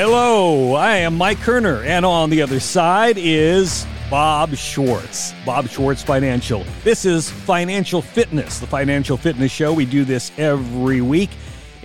Hello, I am Mike Kerner, and on the other side is Bob Schwartz. Bob Schwartz Financial. This is Financial Fitness, the Financial Fitness Show. We do this every week.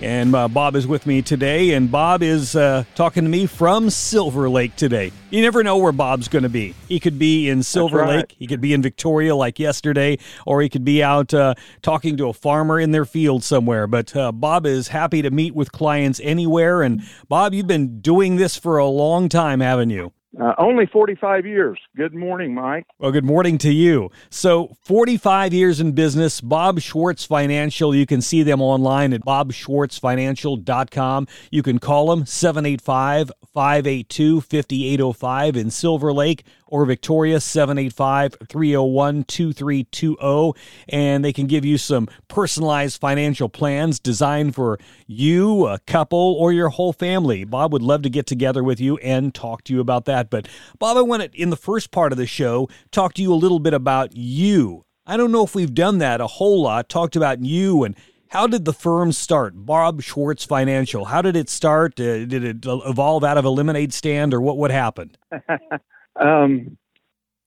And uh, Bob is with me today, and Bob is uh, talking to me from Silver Lake today. You never know where Bob's going to be. He could be in Silver right. Lake, he could be in Victoria like yesterday, or he could be out uh, talking to a farmer in their field somewhere. But uh, Bob is happy to meet with clients anywhere. And Bob, you've been doing this for a long time, haven't you? Uh, only 45 years. Good morning, Mike. Well, good morning to you. So, 45 years in business, Bob Schwartz Financial. You can see them online at bobschwartzfinancial.com. You can call them 785 582 5805 in Silver Lake or Victoria 785 301 2320. And they can give you some personalized financial plans designed for you, a couple, or your whole family. Bob would love to get together with you and talk to you about that. But, Bob, I want to, in the first part of the show, talk to you a little bit about you. I don't know if we've done that a whole lot, talked about you and how did the firm start? Bob Schwartz Financial. How did it start? Uh, did it evolve out of a lemonade stand, or what? What happened? um,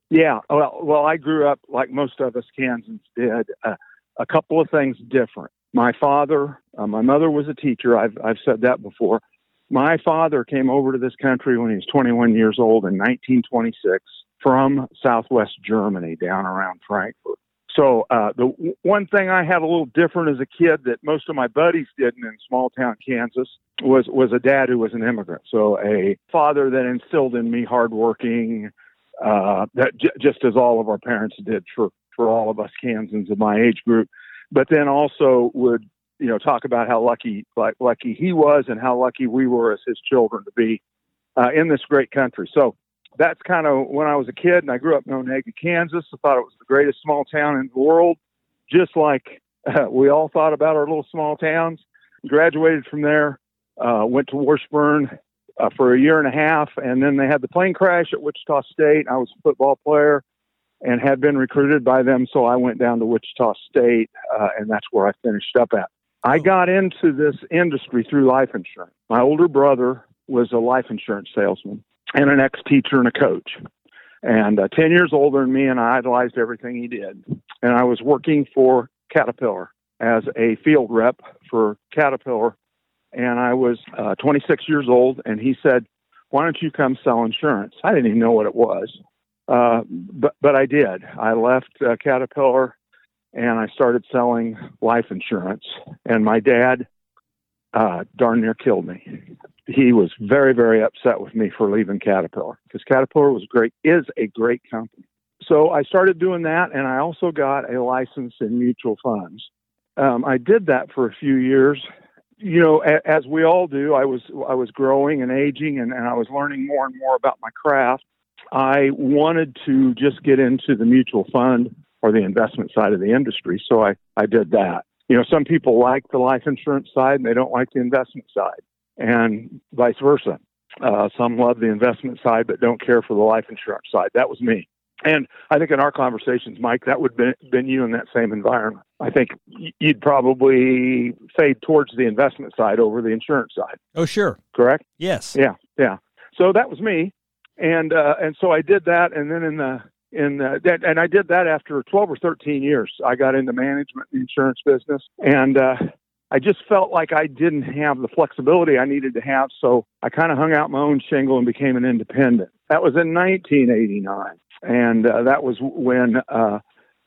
yeah. Well, well, I grew up like most of us Kansans did. Uh, a couple of things different. My father, uh, my mother was a teacher. I've I've said that before. My father came over to this country when he was 21 years old in 1926 from Southwest Germany, down around Frankfurt. So uh, the w- one thing I had a little different as a kid that most of my buddies didn't in small town Kansas was was a dad who was an immigrant. So a father that instilled in me hardworking, uh, that j- just as all of our parents did for for all of us Kansans of my age group. But then also would you know talk about how lucky like lucky he was and how lucky we were as his children to be uh, in this great country. So that's kind of when I was a kid and I grew up in Onaga, Kansas. I thought it was the greatest small town in the world, just like uh, we all thought about our little small towns. Graduated from there, uh, went to Washburn uh, for a year and a half, and then they had the plane crash at Wichita State. I was a football player and had been recruited by them, so I went down to Wichita State, uh, and that's where I finished up at. I got into this industry through life insurance. My older brother was a life insurance salesman and an ex teacher and a coach. And uh, 10 years older than me, and I idolized everything he did. And I was working for Caterpillar as a field rep for Caterpillar. And I was uh, 26 years old, and he said, Why don't you come sell insurance? I didn't even know what it was. Uh, but, but I did. I left uh, Caterpillar and I started selling life insurance. And my dad uh, darn near killed me. He was very, very upset with me for leaving Caterpillar because Caterpillar was great, is a great company. So I started doing that, and I also got a license in mutual funds. Um, I did that for a few years. You know, a, as we all do, I was I was growing and aging, and, and I was learning more and more about my craft. I wanted to just get into the mutual fund or the investment side of the industry, so I I did that you know, some people like the life insurance side and they don't like the investment side, and vice versa. Uh, some love the investment side but don't care for the life insurance side. That was me. And I think in our conversations, Mike, that would have been, been you in that same environment. I think you'd probably fade towards the investment side over the insurance side. Oh, sure. Correct? Yes. Yeah, yeah. So that was me. And uh, and so I did that, and then in the in uh, that, and I did that after 12 or 13 years. I got into management insurance business, and uh, I just felt like I didn't have the flexibility I needed to have. So I kind of hung out my own shingle and became an independent. That was in 1989, and uh, that was when uh,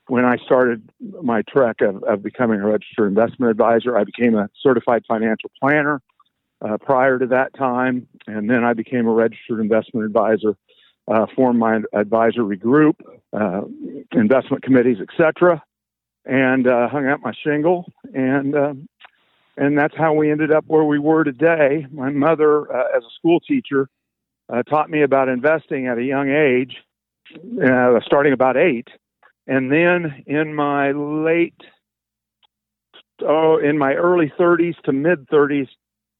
when I started my trek of, of becoming a registered investment advisor. I became a certified financial planner. Uh, prior to that time, and then I became a registered investment advisor uh, formed my advisory group, uh, investment committees, etc., and uh, hung out my shingle, and um, and that's how we ended up where we were today. My mother, uh, as a school teacher, uh, taught me about investing at a young age, uh, starting about eight, and then in my late, oh, in my early 30s to mid 30s,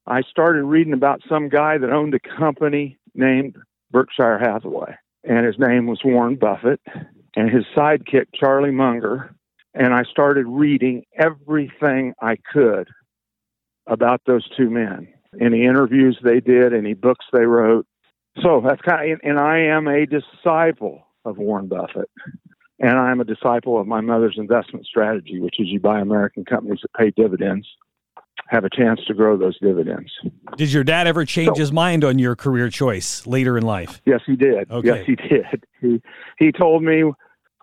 I started reading about some guy that owned a company named Berkshire Hathaway, and his name was Warren Buffett, and his sidekick Charlie Munger. And I started reading everything I could about those two men. any interviews they did, any books they wrote. So that's kind of, and I am a disciple of Warren Buffett. And I'm a disciple of my mother's investment strategy, which is you buy American companies that pay dividends, have a chance to grow those dividends. Did your dad ever change so, his mind on your career choice later in life? Yes, he did. Okay. Yes, he did. He he told me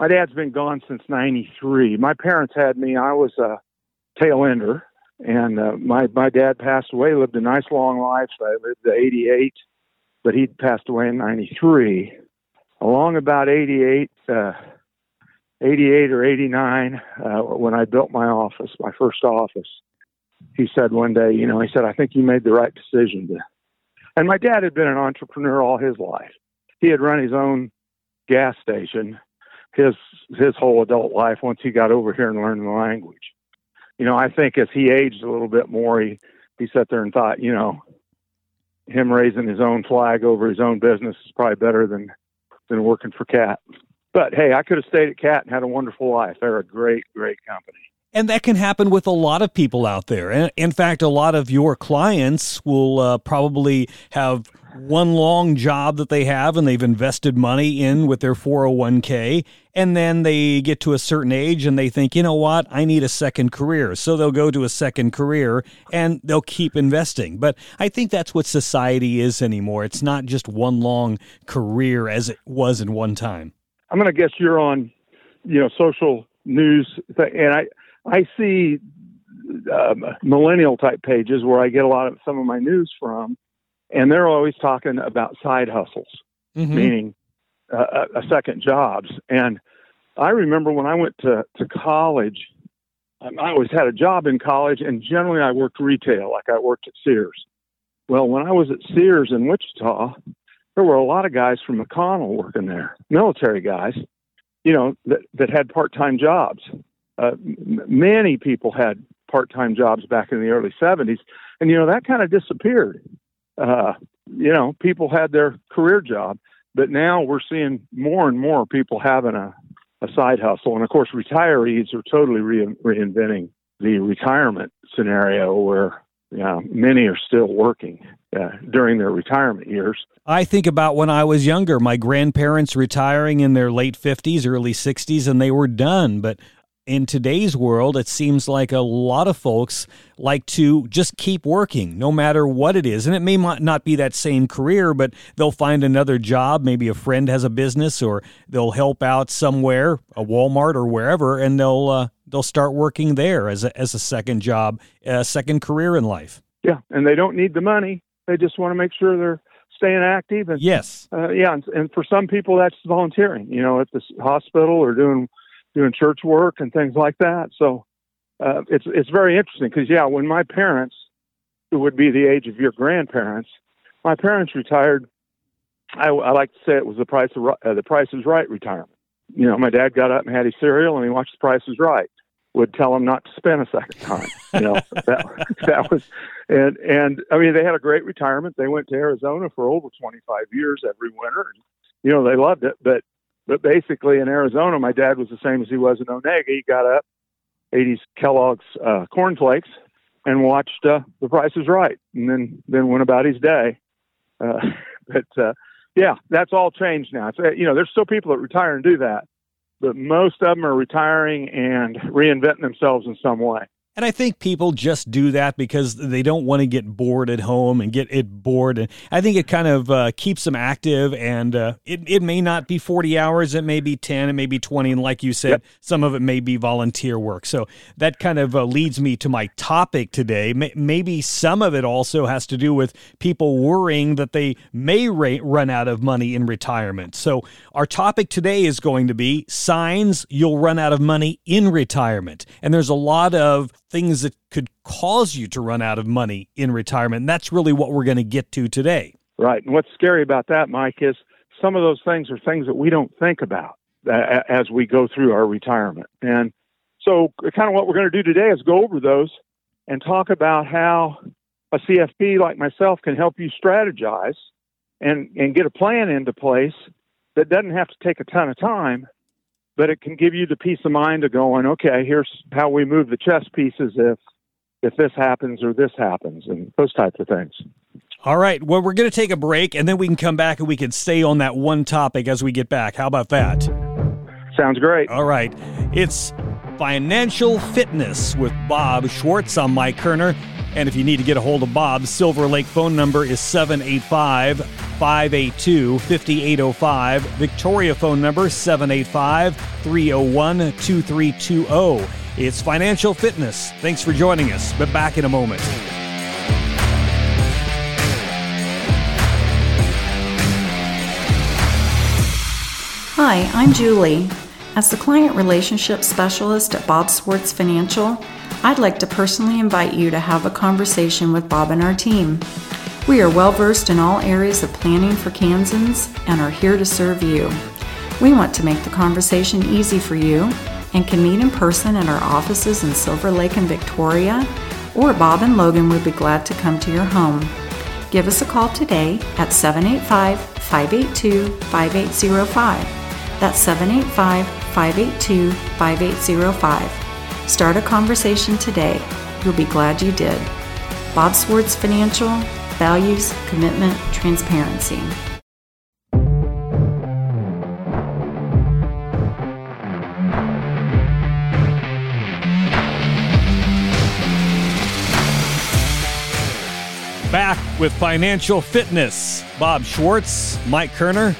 my dad's been gone since '93. My parents had me. I was a tail ender, and uh, my my dad passed away. Lived a nice long life. I lived to 88, but he passed away in '93. Along about 88. Uh, 88 or 89, uh, when I built my office, my first office, he said one day, you know, he said, I think you made the right decision to. And my dad had been an entrepreneur all his life. He had run his own gas station his his whole adult life once he got over here and learned the language. You know, I think as he aged a little bit more, he he sat there and thought, you know, him raising his own flag over his own business is probably better than than working for Cat. But hey, I could have stayed at Cat and had a wonderful life. They're a great, great company. And that can happen with a lot of people out there. In fact, a lot of your clients will uh, probably have one long job that they have and they've invested money in with their 401k. And then they get to a certain age and they think, you know what, I need a second career. So they'll go to a second career and they'll keep investing. But I think that's what society is anymore. It's not just one long career as it was in one time. I'm going to guess you're on, you know, social news, and I I see um, millennial type pages where I get a lot of some of my news from, and they're always talking about side hustles, mm-hmm. meaning uh, a, a second jobs. And I remember when I went to to college, I always had a job in college, and generally I worked retail, like I worked at Sears. Well, when I was at Sears in Wichita, there were a lot of guys from McConnell working there, military guys, you know, that, that had part time jobs. Uh, many people had part time jobs back in the early 70s. And, you know, that kind of disappeared. Uh, you know, people had their career job, but now we're seeing more and more people having a, a side hustle. And of course, retirees are totally re- reinventing the retirement scenario where yeah, many are still working uh, during their retirement years. I think about when I was younger, my grandparents retiring in their late 50s, early 60s, and they were done. But in today's world, it seems like a lot of folks like to just keep working no matter what it is. And it may not be that same career, but they'll find another job. Maybe a friend has a business or they'll help out somewhere, a Walmart or wherever, and they'll, uh, they'll start working there as a, as a second job, a second career in life. Yeah. And they don't need the money. They just want to make sure they're staying active. And, yes. Uh, yeah, and, and, for some people, that's volunteering. You know, at the hospital or doing doing church work and things like that. So uh, it's it's very interesting because yeah, when my parents, who would be the age of your grandparents, my parents retired. I, I like to say it was the price of uh, the Price is Right retirement. You know, my dad got up and had his cereal and he watched The Price is Right would tell him not to spend a second time. You know, that that was, and and I mean they had a great retirement. They went to Arizona for over 25 years every winter. And, you know, they loved it. But but basically in Arizona, my dad was the same as he was in Onaga. He got up, ate his Kellogg's uh, cornflakes, and watched uh, The Price is Right, and then then went about his day. Uh, but uh, yeah, that's all changed now. It's, uh, you know, there's still people that retire and do that but most of them are retiring and reinventing themselves in some way. And I think people just do that because they don't want to get bored at home and get it bored. And I think it kind of uh, keeps them active. And uh, it, it may not be 40 hours, it may be 10, it may be 20. And like you said, yep. some of it may be volunteer work. So that kind of uh, leads me to my topic today. Maybe some of it also has to do with people worrying that they may ra- run out of money in retirement. So our topic today is going to be signs you'll run out of money in retirement. And there's a lot of things that could cause you to run out of money in retirement. And that's really what we're going to get to today. Right. And what's scary about that, Mike, is some of those things are things that we don't think about as we go through our retirement. And so, uh, kind of what we're going to do today is go over those and talk about how a CFP like myself can help you strategize and, and get a plan into place that doesn't have to take a ton of time, but it can give you the peace of mind of going, okay, here's how we move the chess pieces if if this happens or this happens, and those types of things. All right. Well, we're going to take a break, and then we can come back and we can stay on that one topic as we get back. How about that? Sounds great. All right. It's financial fitness with Bob Schwartz. I'm Mike Kerner. And if you need to get a hold of Bob, Silver Lake phone number is 785 582 5805. Victoria phone number 785 301 2320. It's financial fitness. Thanks for joining us. But back in a moment. Hi, I'm Julie. As the client relationship specialist at Bob Schwartz Financial, I'd like to personally invite you to have a conversation with Bob and our team. We are well versed in all areas of planning for Kansans and are here to serve you. We want to make the conversation easy for you and can meet in person at our offices in Silver Lake and Victoria, or Bob and Logan would be glad to come to your home. Give us a call today at 785 582 5805. That's 785 582 5805 Start a conversation today. You'll be glad you did. Bob Schwartz Financial, values, commitment, transparency. Back with financial fitness. Bob Schwartz, Mike Kerner,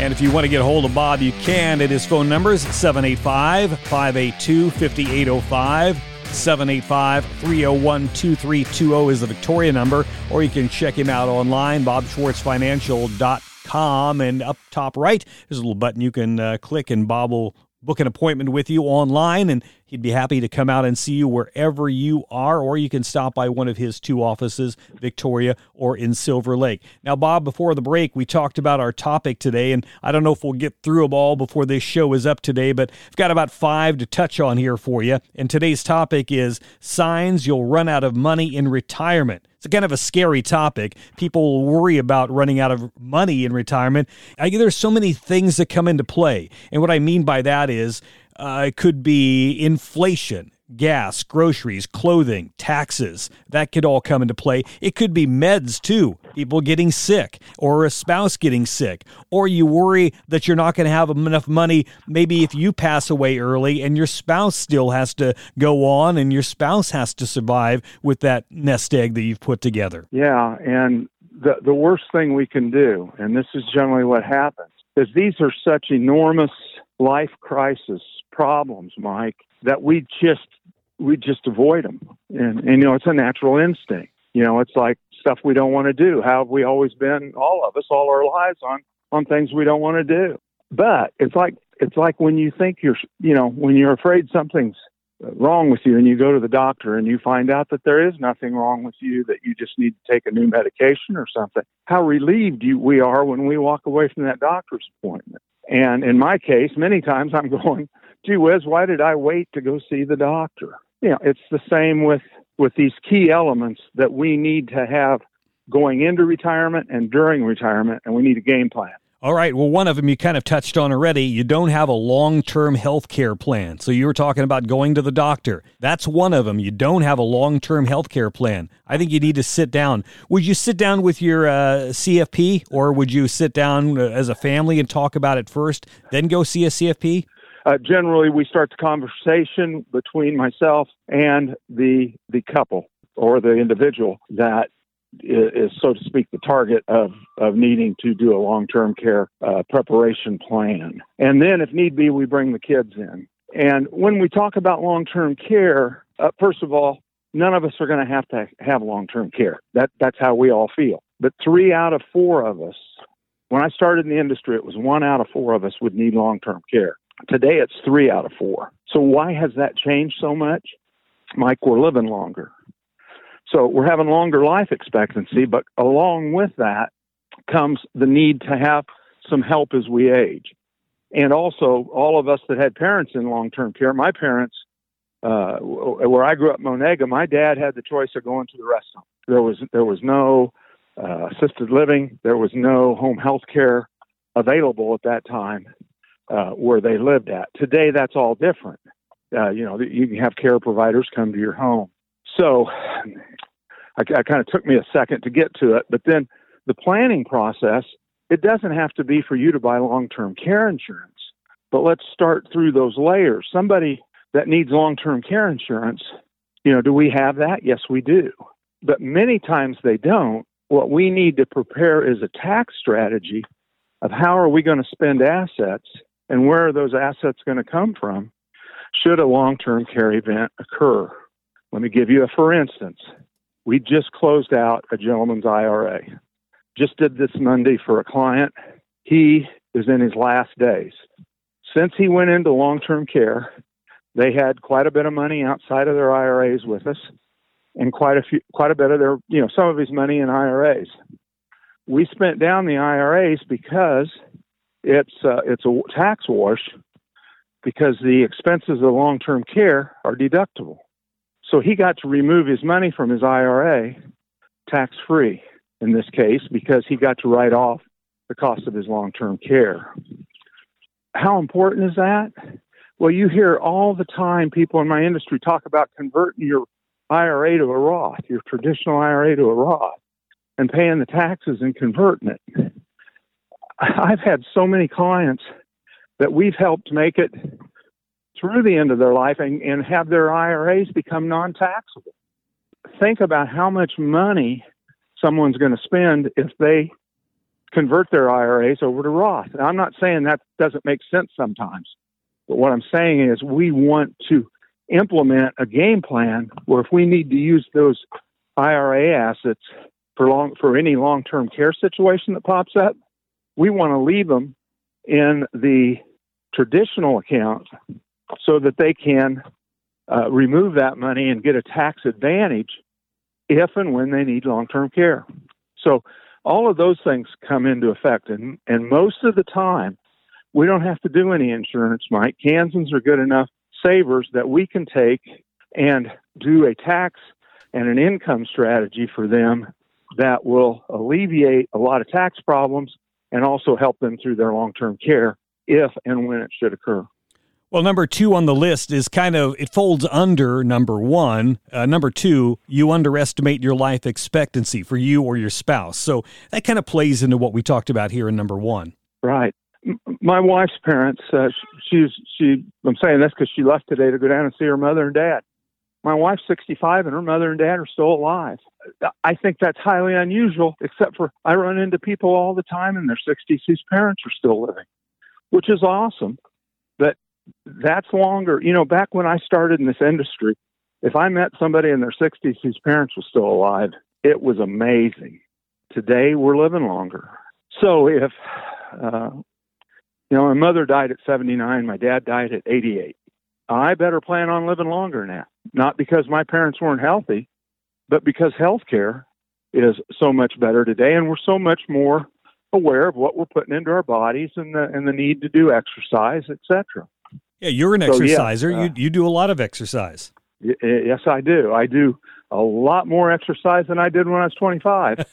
and if you want to get a hold of Bob, you can at his phone numbers 785 582 5805. 785 301 2320 is the Victoria number, or you can check him out online, bobschwartzfinancial.com. And up top right, there's a little button you can uh, click, and Bob will book an appointment with you online and he'd be happy to come out and see you wherever you are or you can stop by one of his two offices victoria or in silver lake now bob before the break we talked about our topic today and i don't know if we'll get through them all before this show is up today but i've got about five to touch on here for you and today's topic is signs you'll run out of money in retirement it's kind of a scary topic. People worry about running out of money in retirement. I, there's so many things that come into play. And what I mean by that is uh, it could be inflation gas, groceries, clothing, taxes. That could all come into play. It could be meds too, people getting sick or a spouse getting sick, or you worry that you're not going to have enough money maybe if you pass away early and your spouse still has to go on and your spouse has to survive with that nest egg that you've put together. Yeah, and the the worst thing we can do, and this is generally what happens, is these are such enormous life crisis problems, Mike, that we just we just avoid them. And, and, you know, it's a natural instinct. You know, it's like stuff we don't want to do. How have we always been, all of us, all our lives on, on things we don't want to do? But it's like, it's like when you think you're, you know, when you're afraid something's wrong with you and you go to the doctor and you find out that there is nothing wrong with you, that you just need to take a new medication or something. How relieved you, we are when we walk away from that doctor's appointment. And in my case, many times I'm going, gee whiz, why did I wait to go see the doctor? you know, it's the same with with these key elements that we need to have going into retirement and during retirement, and we need a game plan. All right. Well, one of them you kind of touched on already. You don't have a long term health care plan. So you were talking about going to the doctor. That's one of them. You don't have a long term health care plan. I think you need to sit down. Would you sit down with your uh, CFP or would you sit down uh, as a family and talk about it first, then go see a CFP? uh, generally we start the conversation between myself and the the couple or the individual that is, so to speak, the target of, of needing to do a long term care uh, preparation plan. And then, if need be, we bring the kids in. And when we talk about long term care, uh, first of all, none of us are going to have to have long term care. That, that's how we all feel. But three out of four of us, when I started in the industry, it was one out of four of us would need long term care. Today it's three out of four. So why has that changed so much? Mike, we're living longer. So we're having longer life expectancy, but along with that comes the need to have some help as we age. And also, all of us that had parents in long term care, my parents, uh, where I grew up, Monega, my dad had the choice of going to the rest home. There was there was no uh, assisted living, there was no home health care available at that time uh, where they lived at. Today, that's all different. Uh, you know, you can have care providers come to your home. So I, I kind of took me a second to get to it, but then the planning process, it doesn't have to be for you to buy long term care insurance. But let's start through those layers. Somebody that needs long term care insurance, you know, do we have that? Yes, we do. But many times they don't. What we need to prepare is a tax strategy of how are we going to spend assets and where are those assets going to come from should a long term care event occur. Let me give you a for instance. We just closed out a gentleman's IRA. Just did this Monday for a client. He is in his last days. Since he went into long term care, they had quite a bit of money outside of their IRAs with us and quite a few quite a bit of their you know some of his money in IRAs. We spent down the IRAs because it's uh, it's a tax wash because the expenses of long term care are deductible. So he got to remove his money from his IRA tax free in this case because he got to write off the cost of his long term care. How important is that? Well, you hear all the time people in my industry talk about converting your IRA to a Roth, your traditional IRA to a Roth, and paying the taxes and converting it. I've had so many clients that we've helped make it through the end of their life and, and have their IRAs become non taxable. Think about how much money someone's going to spend if they convert their IRAs over to Roth. And I'm not saying that doesn't make sense sometimes, but what I'm saying is we want to implement a game plan where if we need to use those IRA assets for long for any long-term care situation that pops up, we want to leave them in the traditional account so that they can uh, remove that money and get a tax advantage if and when they need long term care. So, all of those things come into effect. And, and most of the time, we don't have to do any insurance, Mike. Kansans are good enough savers that we can take and do a tax and an income strategy for them that will alleviate a lot of tax problems and also help them through their long term care if and when it should occur. Well, number two on the list is kind of, it folds under number one. Uh, number two, you underestimate your life expectancy for you or your spouse. So that kind of plays into what we talked about here in number one. Right. My wife's parents, uh, she's, she, I'm saying this because she left today to go down and see her mother and dad. My wife's 65 and her mother and dad are still alive. I think that's highly unusual, except for I run into people all the time in their 60s whose parents are still living, which is awesome. That's longer. You know, back when I started in this industry, if I met somebody in their 60s whose parents were still alive, it was amazing. Today, we're living longer. So if, uh, you know, my mother died at 79, my dad died at 88. I better plan on living longer now. Not because my parents weren't healthy, but because healthcare is so much better today and we're so much more aware of what we're putting into our bodies and the and the need to do exercise, etc. Yeah, you're an so, exerciser. Yeah, uh, you you do a lot of exercise. Y- yes, I do. I do a lot more exercise than I did when I was 25.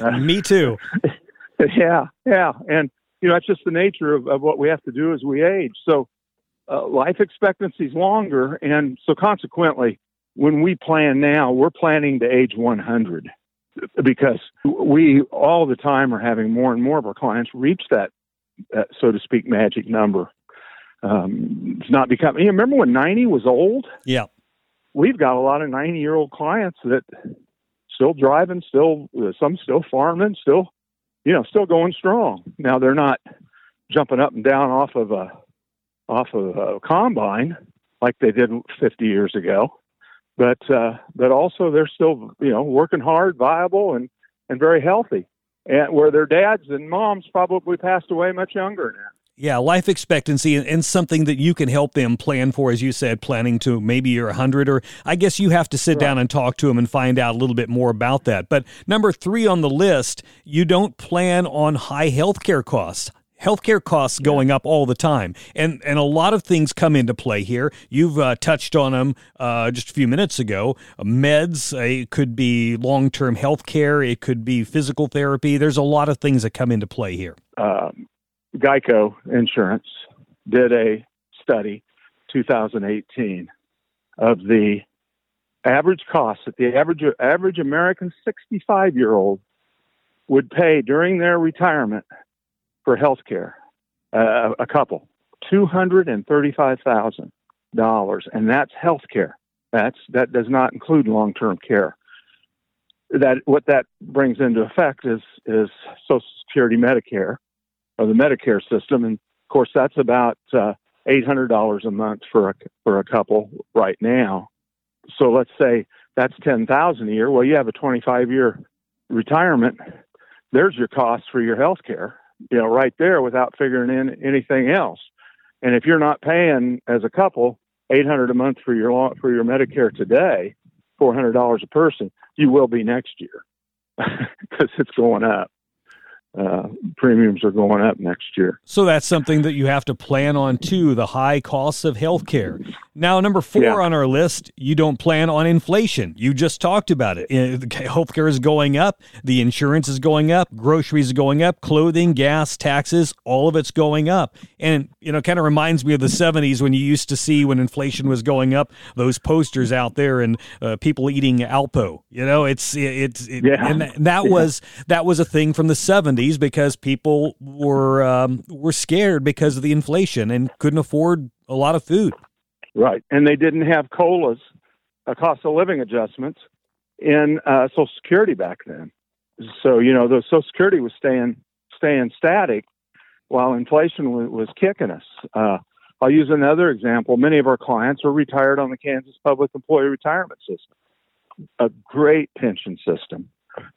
uh, Me too. yeah, yeah, and you know that's just the nature of, of what we have to do as we age. So uh, life expectancy is longer, and so consequently, when we plan now, we're planning to age 100 because we all the time are having more and more of our clients reach that, that so to speak, magic number um, it's not becoming. You remember when 90 was old? Yeah. We've got a lot of 90 year old clients that still driving, still uh, some still farming, still you know still going strong. Now they're not jumping up and down off of a off of a combine like they did 50 years ago, but uh, but also they're still you know working hard, viable, and and very healthy. And where their dads and moms probably passed away much younger now. Yeah, life expectancy and, something that you can help them plan for, as you said, planning to maybe you're 100, or I guess you have to sit right. down and talk to them and find out a little bit more about that. But number three on the list, you don't plan on high healthcare costs. Healthcare costs going up all the time, and and a lot of things come into play here. You've uh, touched on them uh, just a few minutes ago. Meds, uh, it could be long term health care, it could be physical therapy. There's a lot of things that come into play here. Um, Geico Insurance did a study 2018 of the average cost that the average average American 65 year old would pay during their retirement for health care, uh, a couple, two hundred and thirty-five thousand dollars, and that's health care. That's that does not include long-term care. That what that brings into effect is is Social Security, Medicare, or the Medicare system, and of course that's about uh, eight hundred dollars a month for a for a couple right now. So let's say that's ten thousand a year. Well, you have a twenty-five year retirement. There's your cost for your health care, you know, right there without figuring in anything else. And if you're not paying as a couple eight hundred a month for your for your Medicare today, four hundred dollars a person, you will be next year because it's going up uh, premiums are going up next year. So that's something that you have to plan on too the high costs of healthcare. Now, number four yeah. on our list, you don't plan on inflation. You just talked about it. Healthcare is going up, the insurance is going up, groceries are going up, clothing, gas, taxes, all of it's going up. And, you know, kind of reminds me of the 70s when you used to see when inflation was going up, those posters out there and uh, people eating Alpo. You know, it's, it's, it, yeah. and that, that yeah. was, that was a thing from the 70s because people were, um, were scared because of the inflation and couldn't afford a lot of food. Right, and they didn't have COLAs, uh, cost of living adjustments in uh, Social Security back then. So you know, the Social Security was staying staying static while inflation was, was kicking us. Uh, I'll use another example. Many of our clients are retired on the Kansas Public Employee Retirement System, a great pension system,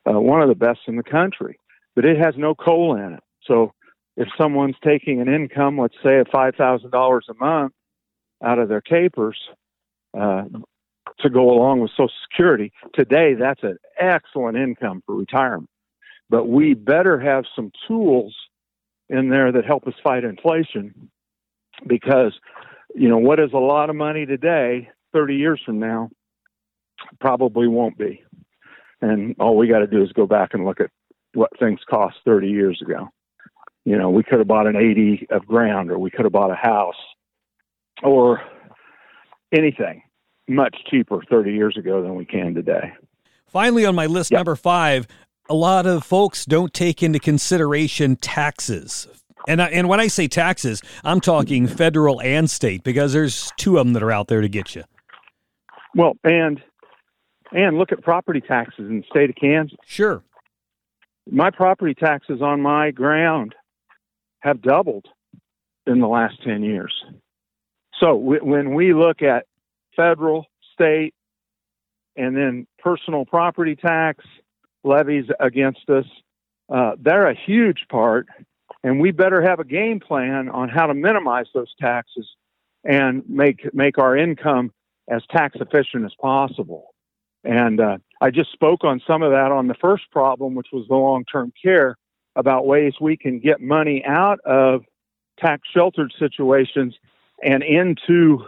uh, one of the best in the country, but it has no COLA in it. So if someone's taking an income, let's say of five thousand dollars a month, out of their KPERS uh, to go along with Social Security. Today, that's an excellent income for retirement. But we better have some tools in there that help us fight inflation because, you know, what is a lot of money today, 30 years from now, probably won't be. And all we got to do is go back and look at what things cost 30 years ago. You know, we could have bought an 80 of ground or we could have bought a house or anything much cheaper 30 years ago than we can today. Finally, on my list, yep. number five, a lot of folks don't take into consideration taxes. And, I, and when I say taxes, I'm talking federal and state because there's two of them that are out there to get you. Well, and and look at property taxes in the state of Kansas. Sure. My property taxes on my ground have doubled in the last 10 years. So w- when we look at federal, state, and then personal property tax levies against us, uh, they're a huge part, and we better have a game plan on how to minimize those taxes and make make our income as tax efficient as possible. And uh, I just spoke on some of that on the first problem, which was the long term care, about ways we can get money out of tax sheltered situations and into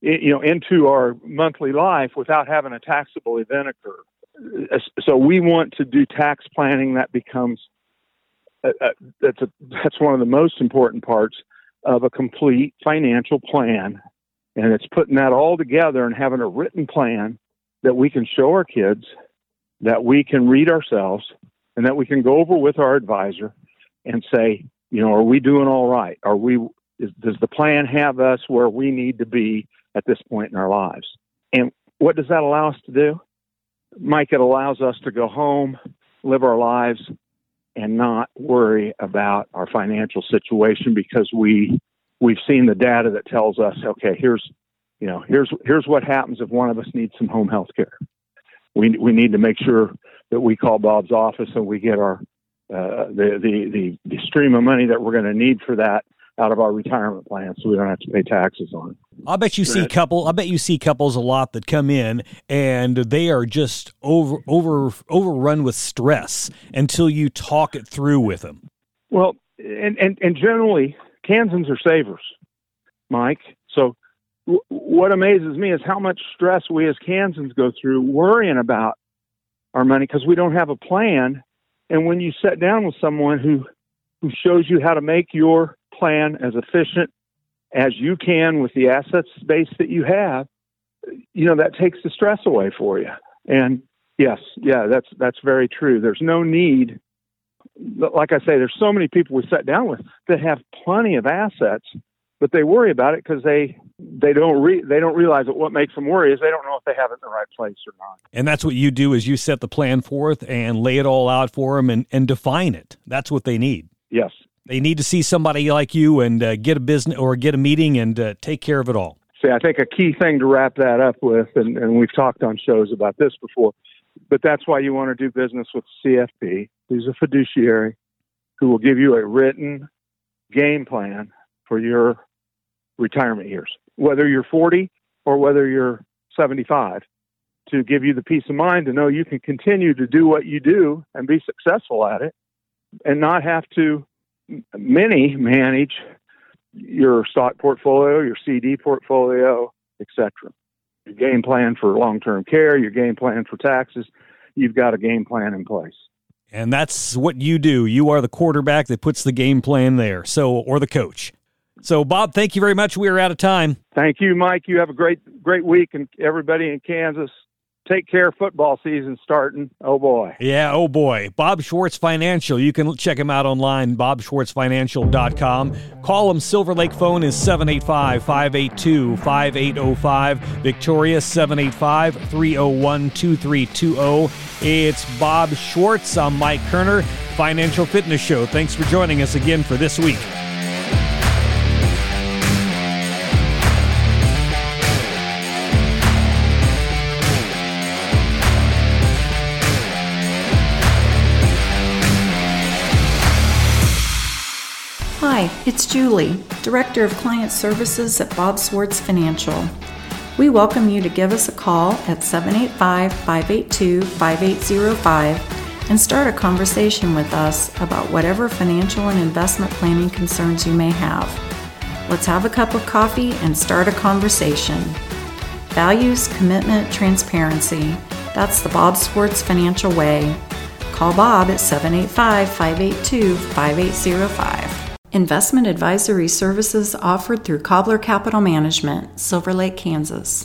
you know into our monthly life without having a taxable event occur. So we want to do tax planning that becomes uh, uh, that's a, that's one of the most important parts of a complete financial plan, and it's putting that all together and having a written plan that we can show our kids, that we can read ourselves, and that we can go over with our advisor and say, you know, are we doing all right? Are we is, does the plan have us where we need to be at this point in our lives? And what does that allow us to do? Mike, it allows us to go home, live our lives, and not worry about our financial situation because we we've seen the data that tells us, okay, here's you know here's here's what happens if one of us needs some home health care. We we need to make sure that we call Bob's office and we get our uh, the, the the the stream of money that we're going to need for that out of our retirement plan so we don't have to pay taxes on it. I bet you see couple I bet you see couples a lot that come in and they are just over over overrun with stress until you talk it through with them. Well, and and, and generally Kansans are savers, Mike. So w- what amazes me is how much stress we as Kansans go through worrying about our money because we don't have a plan. And when you sit down with someone who who shows you how to make your plan as efficient as you can with the assets base that you have, you know that takes the stress away for you. And yes, yeah, that's that's very true. There's no need. Like I say, there's so many people we sat down with that have plenty of assets, but they worry about it because they they don't re- they don't realize that what makes them worry is they don't know if they have it in the right place or not. And that's what you do is you set the plan forth and lay it all out for them and, and define it. That's what they need. Yes. They need to see somebody like you and uh, get a business or get a meeting and uh, take care of it all. See, I think a key thing to wrap that up with, and, and we've talked on shows about this before, but that's why you want to do business with CFP, who's a fiduciary who will give you a written game plan for your retirement years, whether you're 40 or whether you're 75, to give you the peace of mind to know you can continue to do what you do and be successful at it and not have to many manage your stock portfolio, your CD portfolio, etc. Your game plan for long-term care, your game plan for taxes, you've got a game plan in place. And that's what you do. You are the quarterback that puts the game plan there. So or the coach. So Bob, thank you very much. We are out of time. Thank you, Mike. You have a great great week and everybody in Kansas take care football season starting. Oh boy. Yeah, oh boy. Bob Schwartz Financial. You can check him out online, bobschwartzfinancial.com. Call him. Silver Lake phone is 785 582 5805. Victoria 785 301 2320. It's Bob Schwartz. I'm Mike Kerner, Financial Fitness Show. Thanks for joining us again for this week. Hi, it's Julie, Director of Client Services at Bob Schwartz Financial. We welcome you to give us a call at 785 582 5805 and start a conversation with us about whatever financial and investment planning concerns you may have. Let's have a cup of coffee and start a conversation. Values, commitment, transparency. That's the Bob Schwartz Financial Way. Call Bob at 785 582 5805. Investment advisory services offered through Cobbler Capital Management, Silver Lake, Kansas.